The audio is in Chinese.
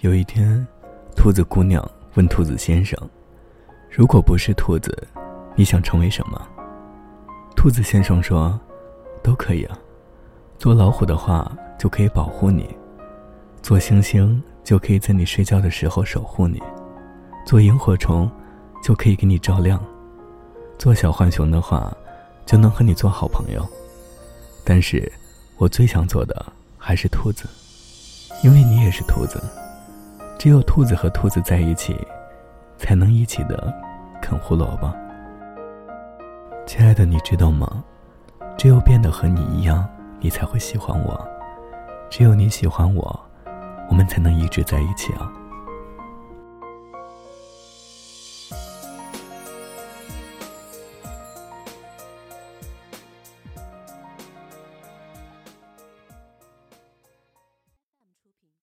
有一天，兔子姑娘问兔子先生：“如果不是兔子，你想成为什么？”兔子先生说：“都可以啊。做老虎的话，就可以保护你；做星星，就可以在你睡觉的时候守护你；做萤火虫，就可以给你照亮；做小浣熊的话，就能和你做好朋友。但是，我最想做的还是兔子，因为你也是兔子。”只有兔子和兔子在一起，才能一起的啃胡萝卜。亲爱的，你知道吗？只有变得和你一样，你才会喜欢我；只有你喜欢我，我们才能一直在一起啊。